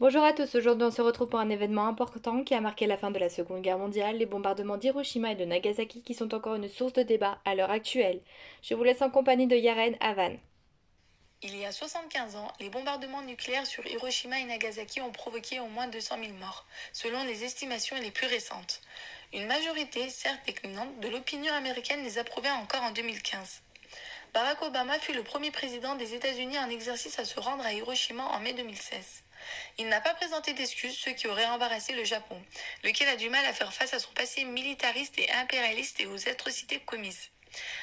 Bonjour à tous, aujourd'hui on se retrouve pour un événement important qui a marqué la fin de la Seconde Guerre mondiale, les bombardements d'Hiroshima et de Nagasaki qui sont encore une source de débat à l'heure actuelle. Je vous laisse en compagnie de Yaren Havan. Il y a 75 ans, les bombardements nucléaires sur Hiroshima et Nagasaki ont provoqué au moins 200 000 morts, selon les estimations les plus récentes. Une majorité, certes déclinante, de l'opinion américaine les approuvait encore en 2015. Barack Obama fut le premier président des États-Unis en exercice à se rendre à Hiroshima en mai 2016. Il n'a pas présenté d'excuses, ce qui aurait embarrassé le Japon, lequel a du mal à faire face à son passé militariste et impérialiste et aux atrocités commises.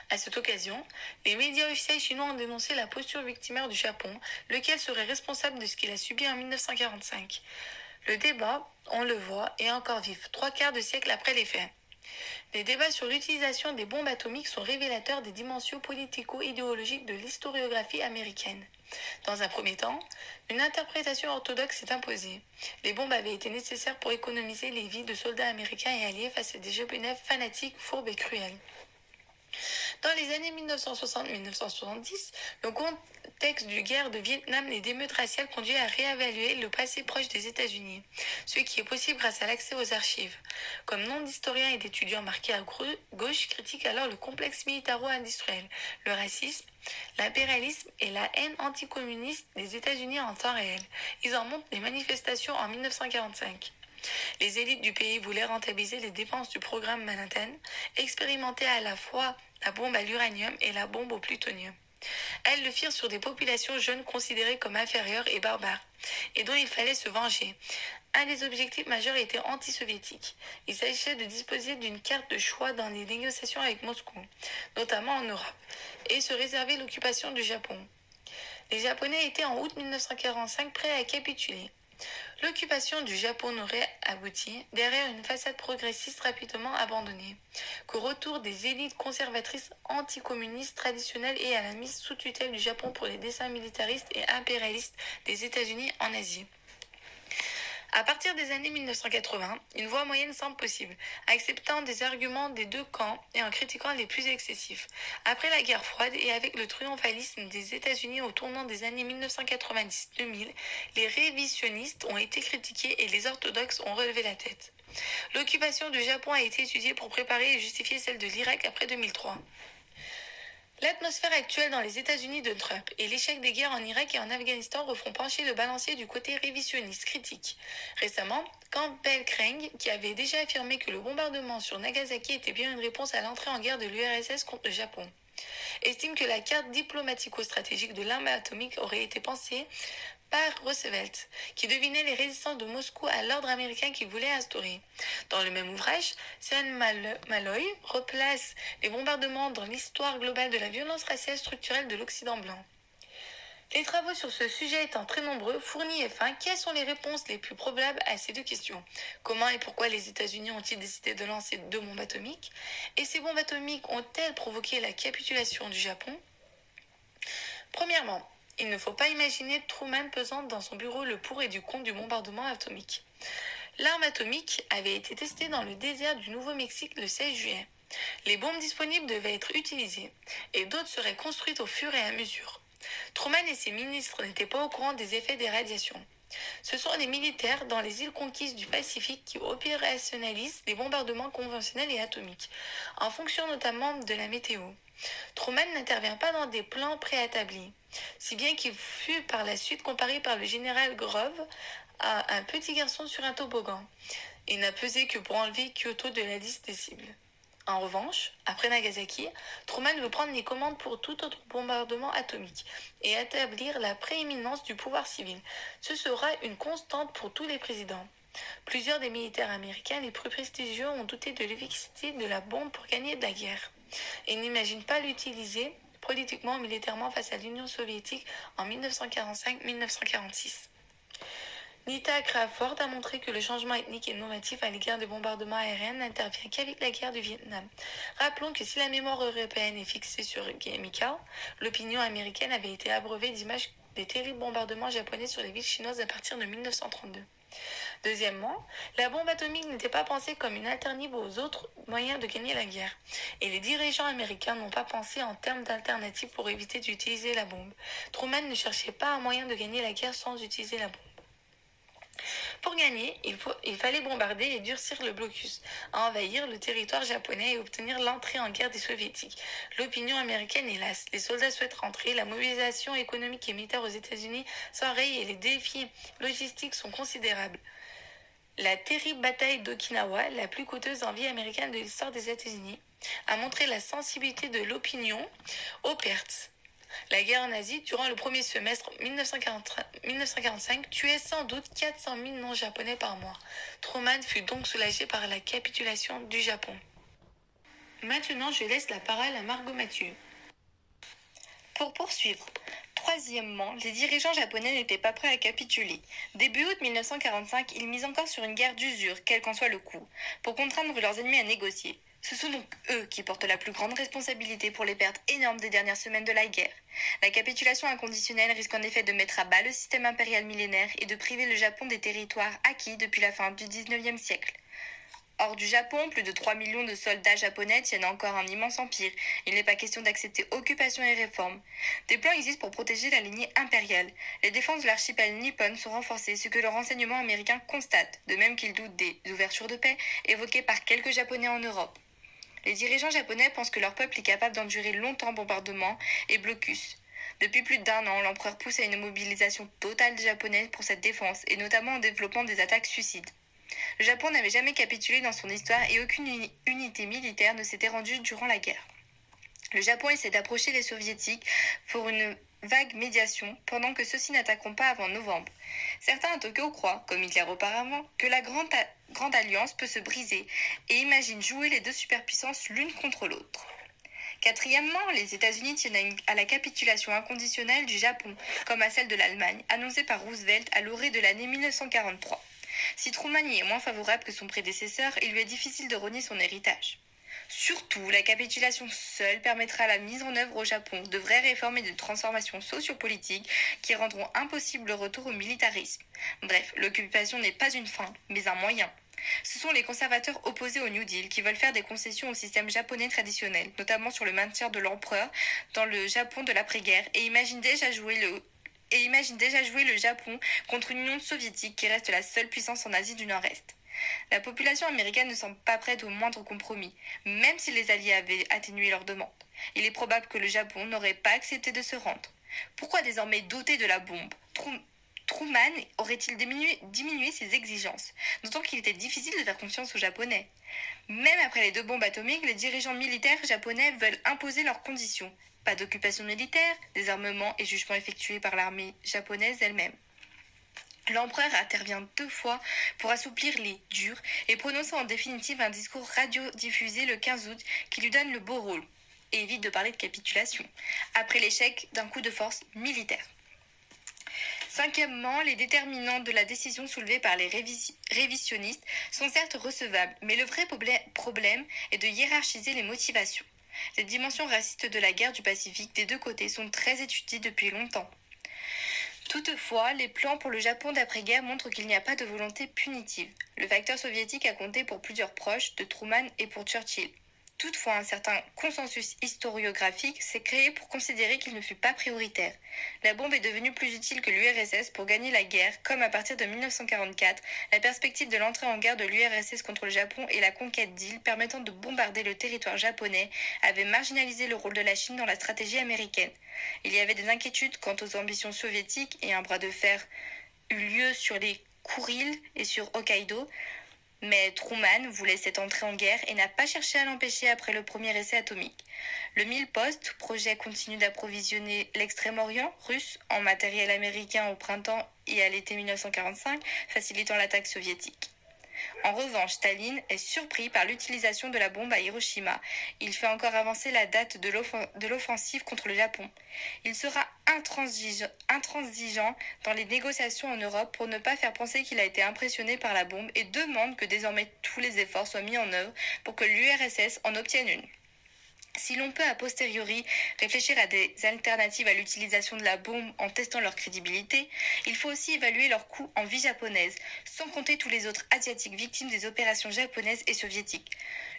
À cette occasion, les médias officiels chinois ont dénoncé la posture victimaire du Japon, lequel serait responsable de ce qu'il a subi en 1945. Le débat, on le voit, est encore vif, trois quarts de siècle après les faits. Les débats sur l'utilisation des bombes atomiques sont révélateurs des dimensions politico-idéologiques de l'historiographie américaine. Dans un premier temps, une interprétation orthodoxe s'est imposée. Les bombes avaient été nécessaires pour économiser les vies de soldats américains et alliés face à des japonais fanatiques, fourbes et cruels. Dans les années 1960-1970, le contexte du guerre de Vietnam et d'émeutes raciales conduit à réévaluer le passé proche des États-Unis, ce qui est possible grâce à l'accès aux archives. Comme nombre d'historiens et d'étudiants marqués à gauche critiquent alors le complexe militaro-industriel, le racisme, l'impérialisme et la haine anticommuniste des États-Unis en temps réel. Ils en montrent des manifestations en 1945. Les élites du pays voulaient rentabiliser les dépenses du programme Manhattan, expérimenter à la fois la bombe à l'uranium et la bombe au plutonium. Elles le firent sur des populations jeunes considérées comme inférieures et barbares, et dont il fallait se venger. Un des objectifs majeurs était anti-soviétique. Il s'agissait de disposer d'une carte de choix dans les négociations avec Moscou, notamment en Europe, et se réserver l'occupation du Japon. Les Japonais étaient en août 1945 prêts à capituler. L'occupation du Japon n'aurait abouti derrière une façade progressiste rapidement abandonnée qu'au retour des élites conservatrices anticommunistes traditionnelles et à la mise sous tutelle du Japon pour les dessins militaristes et impérialistes des États-Unis en Asie. À partir des années 1980, une voie moyenne semble possible, acceptant des arguments des deux camps et en critiquant les plus excessifs. Après la guerre froide et avec le triomphalisme des États-Unis au tournant des années 1990-2000, les révisionnistes ont été critiqués et les orthodoxes ont relevé la tête. L'occupation du Japon a été étudiée pour préparer et justifier celle de l'Irak après 2003. L'atmosphère actuelle dans les États-Unis de Trump et l'échec des guerres en Irak et en Afghanistan refont pencher le balancier du côté révisionniste critique. Récemment, Campbell Crane, qui avait déjà affirmé que le bombardement sur Nagasaki était bien une réponse à l'entrée en guerre de l'URSS contre le Japon, estime que la carte diplomatico-stratégique de l'arme atomique aurait été pensée par Roosevelt, qui devinait les résistances de Moscou à l'ordre américain qu'il voulait instaurer. Dans le même ouvrage, Sean Malloy replace les bombardements dans l'histoire globale de la violence raciale structurelle de l'Occident blanc. Les travaux sur ce sujet étant très nombreux, fournis et fins, quelles sont les réponses les plus probables à ces deux questions? Comment et pourquoi les États-Unis ont-ils décidé de lancer deux bombes atomiques? Et ces bombes atomiques ont-elles provoqué la capitulation du Japon? Premièrement, il ne faut pas imaginer Truman pesant dans son bureau le pour et du contre du bombardement atomique. L'arme atomique avait été testée dans le désert du Nouveau-Mexique le 16 juillet. Les bombes disponibles devaient être utilisées et d'autres seraient construites au fur et à mesure. Truman et ses ministres n'étaient pas au courant des effets des radiations. Ce sont les militaires dans les îles conquises du Pacifique qui opérationnalisent les bombardements conventionnels et atomiques, en fonction notamment de la météo. Truman n'intervient pas dans des plans préétablis, si bien qu'il fut par la suite comparé par le général Grove à un petit garçon sur un toboggan, et n'a pesé que pour enlever Kyoto de la liste des cibles. En revanche, après Nagasaki, Truman veut prendre les commandes pour tout autre bombardement atomique et établir la prééminence du pouvoir civil. Ce sera une constante pour tous les présidents. Plusieurs des militaires américains les plus prestigieux ont douté de l'efficacité de la bombe pour gagner de la guerre et n'imaginent pas l'utiliser politiquement ou militairement face à l'Union soviétique en 1945-1946. Nita Crawford a montré que le changement ethnique et normatif à l'égard des bombardements aériens n'intervient qu'avec la guerre du Vietnam. Rappelons que si la mémoire européenne est fixée sur Gemika, l'opinion américaine avait été abreuvée d'images des terribles bombardements japonais sur les villes chinoises à partir de 1932. Deuxièmement, la bombe atomique n'était pas pensée comme une alternative aux autres moyens de gagner la guerre. Et les dirigeants américains n'ont pas pensé en termes d'alternatives pour éviter d'utiliser la bombe. Truman ne cherchait pas un moyen de gagner la guerre sans utiliser la bombe. Pour gagner, il, fallait bombarder et durcir le blocus, envahir le territoire japonais et obtenir l'entrée en guerre des soviétiques. L'opinion américaine est lasse. Les soldats souhaitent rentrer, la mobilisation économique et militaire aux États-Unis s'enraye et les défis logistiques sont considérables. La terrible bataille d'Okinawa, la plus coûteuse en vie américaine de l'histoire des États-Unis, a montré la sensibilité de l'opinion aux pertes. La guerre nazie, durant le premier semestre 1945, tuait sans doute 400 000 non-japonais par mois. Truman fut donc soulagé par la capitulation du Japon. Maintenant, je laisse la parole à Margot Mathieu. Pour poursuivre, Troisièmement, les dirigeants japonais n'étaient pas prêts à capituler. Début août 1945, ils misent encore sur une guerre d'usure, quel qu'en soit le coût, pour contraindre leurs ennemis à négocier. Ce sont donc eux qui portent la plus grande responsabilité pour les pertes énormes des dernières semaines de la guerre. La capitulation inconditionnelle risque en effet de mettre à bas le système impérial millénaire et de priver le Japon des territoires acquis depuis la fin du XIXe siècle. Hors du Japon, plus de 3 millions de soldats japonais tiennent encore un immense empire. Il n'est pas question d'accepter occupation et réforme. Des plans existent pour protéger la lignée impériale. Les défenses de l'archipel nippon sont renforcées, ce que le renseignement américain constate, de même qu'il doute des ouvertures de paix évoquées par quelques Japonais en Europe. Les dirigeants japonais pensent que leur peuple est capable d'endurer longtemps bombardements et blocus. Depuis plus d'un an, l'empereur pousse à une mobilisation totale des Japonais pour cette défense, et notamment en développant des attaques suicides. Le Japon n'avait jamais capitulé dans son histoire et aucune unité militaire ne s'était rendue durant la guerre. Le Japon essaie d'approcher les soviétiques pour une vague médiation pendant que ceux-ci n'attaqueront pas avant novembre. Certains à Tokyo croient, comme Hitler auparavant, que la grande, alliance peut se briser et imaginent jouer les deux superpuissances l'une contre l'autre. Quatrièmement, les États-Unis tiennent à la capitulation inconditionnelle du Japon, comme à celle de l'Allemagne, annoncée par Roosevelt à l'orée de l'année 1943. Si Truman est moins favorable que son prédécesseur, il lui est difficile de renier son héritage. Surtout, la capitulation seule permettra la mise en œuvre au Japon de vraies réformes et de transformations sociopolitiques qui rendront impossible le retour au militarisme. Bref, l'occupation n'est pas une fin, mais un moyen. Ce sont les conservateurs opposés au New Deal qui veulent faire des concessions au système japonais traditionnel, notamment sur le maintien de l'empereur dans le Japon de l'après-guerre, et imaginent déjà jouer le et imagine déjà jouer le Japon contre une Union soviétique qui reste la seule puissance en Asie du Nord-Est. La population américaine ne semble pas prête au moindre compromis, même si les Alliés avaient atténué leurs demandes. Il est probable que le Japon n'aurait pas accepté de se rendre. Pourquoi désormais doté de la bombe? Truman aurait-il diminué, diminué, ses exigences, d'autant qu'il était difficile de faire confiance aux Japonais? Même après les deux bombes atomiques, les dirigeants militaires japonais veulent imposer leurs conditions, pas d'occupation militaire, désarmement et jugement effectués par l'armée japonaise elle-même. L'empereur intervient deux fois pour assouplir les durs et prononce en définitive un discours radiodiffusé le 15 août qui lui donne le beau rôle et évite de parler de capitulation, après l'échec d'un coup de force militaire. Cinquièmement, les déterminants de la décision soulevée par les révisionnistes sont certes recevables, mais le vrai problème est de hiérarchiser les motivations. Les dimensions racistes de la guerre du Pacifique des deux côtés sont très étudiées depuis longtemps. Toutefois, les plans pour le Japon d'après-guerre montrent qu'il n'y a pas de volonté punitive. Le facteur soviétique a compté pour plusieurs proches de Truman et pour Churchill. Toutefois, un certain consensus historiographique s'est créé pour considérer qu'il ne fut pas prioritaire. La bombe est devenue plus utile que l'URSS pour gagner la guerre, comme à partir de 1944, la perspective de l'entrée en guerre de l'URSS contre le Japon et la conquête d'îles permettant de bombarder le territoire japonais avait marginalisé le rôle de la Chine dans la stratégie américaine. Il y avait des inquiétudes quant aux ambitions soviétiques et un bras de fer eut lieu sur les Kuriles et sur Hokkaido, mais Truman voulait cette entrée en guerre et n'a pas cherché à l'empêcher après le premier essai atomique. Le Mille Post, projet continue d'approvisionner l'extrême-orient russe en matériel américain au printemps et à l'été 1945, facilitant l'attaque soviétique. En revanche, Staline est surpris par l'utilisation de la bombe à Hiroshima. Il fait encore avancer la date de l'offensive contre le Japon. Il sera intransigeant dans les négociations en Europe pour ne pas faire penser qu'il a été impressionné par la bombe et demande que désormais tous les efforts soient mis en œuvre pour que l'URSS en obtienne une. Si l'on peut a posteriori réfléchir à des alternatives à l'utilisation de la bombe en testant leur crédibilité, il faut aussi évaluer leur coût en vie japonaise, sans compter tous les autres asiatiques victimes des opérations japonaises et soviétiques.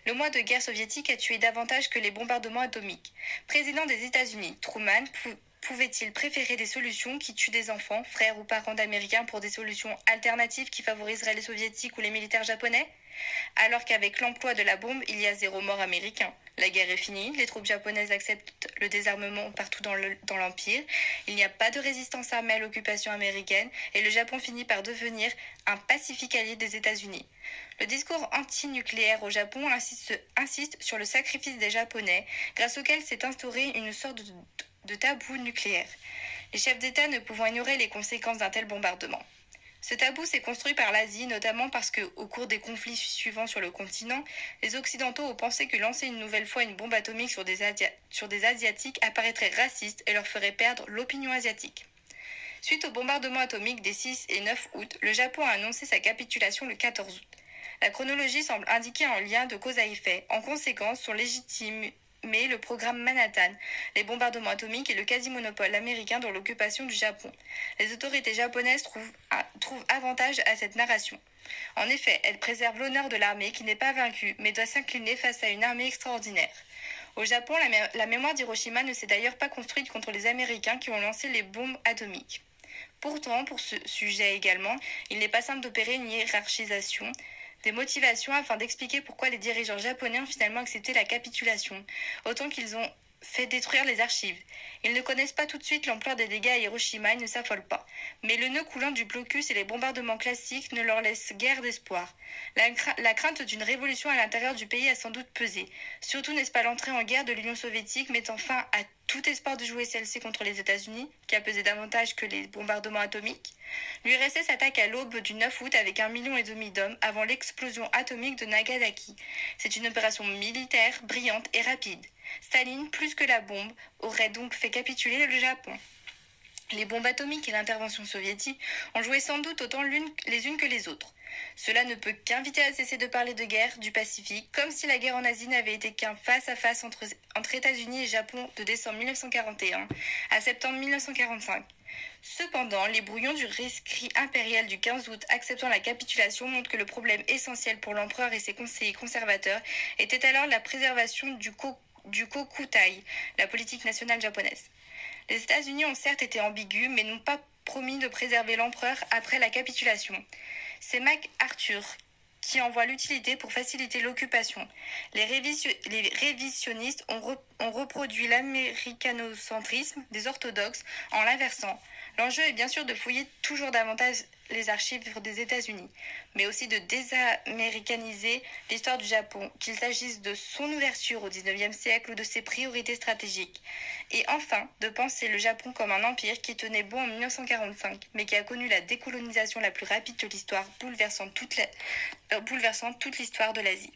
Le mois de guerre soviétique a tué davantage que les bombardements atomiques. Président des États-Unis, Truman pouvait-il préférer des solutions qui tuent des enfants, frères ou parents d'Américains, pour des solutions alternatives qui favoriseraient les soviétiques ou les militaires japonais? Alors qu'avec l'emploi de la bombe, il y a zéro mort américain. La guerre est finie, les troupes japonaises acceptent le désarmement partout dans l'Empire, il n'y a pas de résistance armée à l'occupation américaine et le Japon finit par devenir un pacifique allié des États-Unis. Le discours anti-nucléaire au Japon insiste, sur le sacrifice des Japonais, grâce auquel s'est instauré une sorte de tabou nucléaire, les chefs d'État ne pouvant ignorer les conséquences d'un tel bombardement. Ce tabou s'est construit par l'Asie, notamment parce que, au cours des conflits suivants sur le continent, les Occidentaux ont pensé que lancer une nouvelle fois une bombe atomique sur des, Asiatiques apparaîtrait raciste et leur ferait perdre l'opinion asiatique. Suite au bombardement atomique des 6 et 9 août, le Japon a annoncé sa capitulation le 14 août. La chronologie semble indiquer un lien de cause à effet. En conséquence, sont légitimes mais le programme Manhattan, les bombardements atomiques et le quasi-monopole américain dans l'occupation du Japon. Les autorités japonaises trouvent, avantage à cette narration. En effet, elles préservent l'honneur de l'armée qui n'est pas vaincue, mais doit s'incliner face à une armée extraordinaire. Au Japon, la mémoire d'Hiroshima ne s'est d'ailleurs pas construite contre les Américains qui ont lancé les bombes atomiques. Pourtant, pour ce sujet également, il n'est pas simple d'opérer une hiérarchisation des motivations afin d'expliquer pourquoi les dirigeants japonais ont finalement accepté la capitulation, autant qu'ils ont fait détruire les archives. Ils ne connaissent pas tout de suite l'ampleur des dégâts à Hiroshima et ne s'affolent pas. Mais le nœud coulant du blocus et les bombardements classiques ne leur laissent guère d'espoir. La, crainte d'une révolution à l'intérieur du pays a sans doute pesé. Surtout n'est-ce pas l'entrée en guerre de l'Union soviétique mettant fin à tout espoir de jouer celle-ci contre les États-Unis, qui a pesé davantage que les bombardements atomiques? L'URSS s'attaque à l'aube du 9 août avec un million et demi d'hommes avant l'explosion atomique de Nagasaki. C'est une opération militaire brillante et rapide. Staline, plus que la bombe, aurait donc fait capituler le Japon. Les bombes atomiques et l'intervention soviétique ont joué sans doute autant les unes que les autres. Cela ne peut qu'inviter à cesser de parler de guerre du Pacifique, comme si la guerre en Asie n'avait été qu'un face-à-face entre, États-Unis et Japon de décembre 1941 à septembre 1945. Cependant, les brouillons du rescrit impérial du 15 août acceptant la capitulation montrent que le problème essentiel pour l'empereur et ses conseillers conservateurs était alors la préservation du, du Kokutai, la politique nationale japonaise. Les États-Unis ont certes été ambigus, mais n'ont pas promis de préserver l'empereur après la capitulation. C'est MacArthur qui en voit l'utilité pour faciliter l'occupation. Les, révisionnistes ont, ont reproduit l'américanocentrisme des orthodoxes en l'inversant. L'enjeu est bien sûr de fouiller toujours davantage les archives des États-Unis, mais aussi de désaméricaniser l'histoire du Japon, qu'il s'agisse de son ouverture au XIXe siècle ou de ses priorités stratégiques. Et enfin, de penser le Japon comme un empire qui tenait bon en 1945, mais qui a connu la décolonisation la plus rapide de l'histoire, bouleversant toute euh, l'histoire de l'Asie.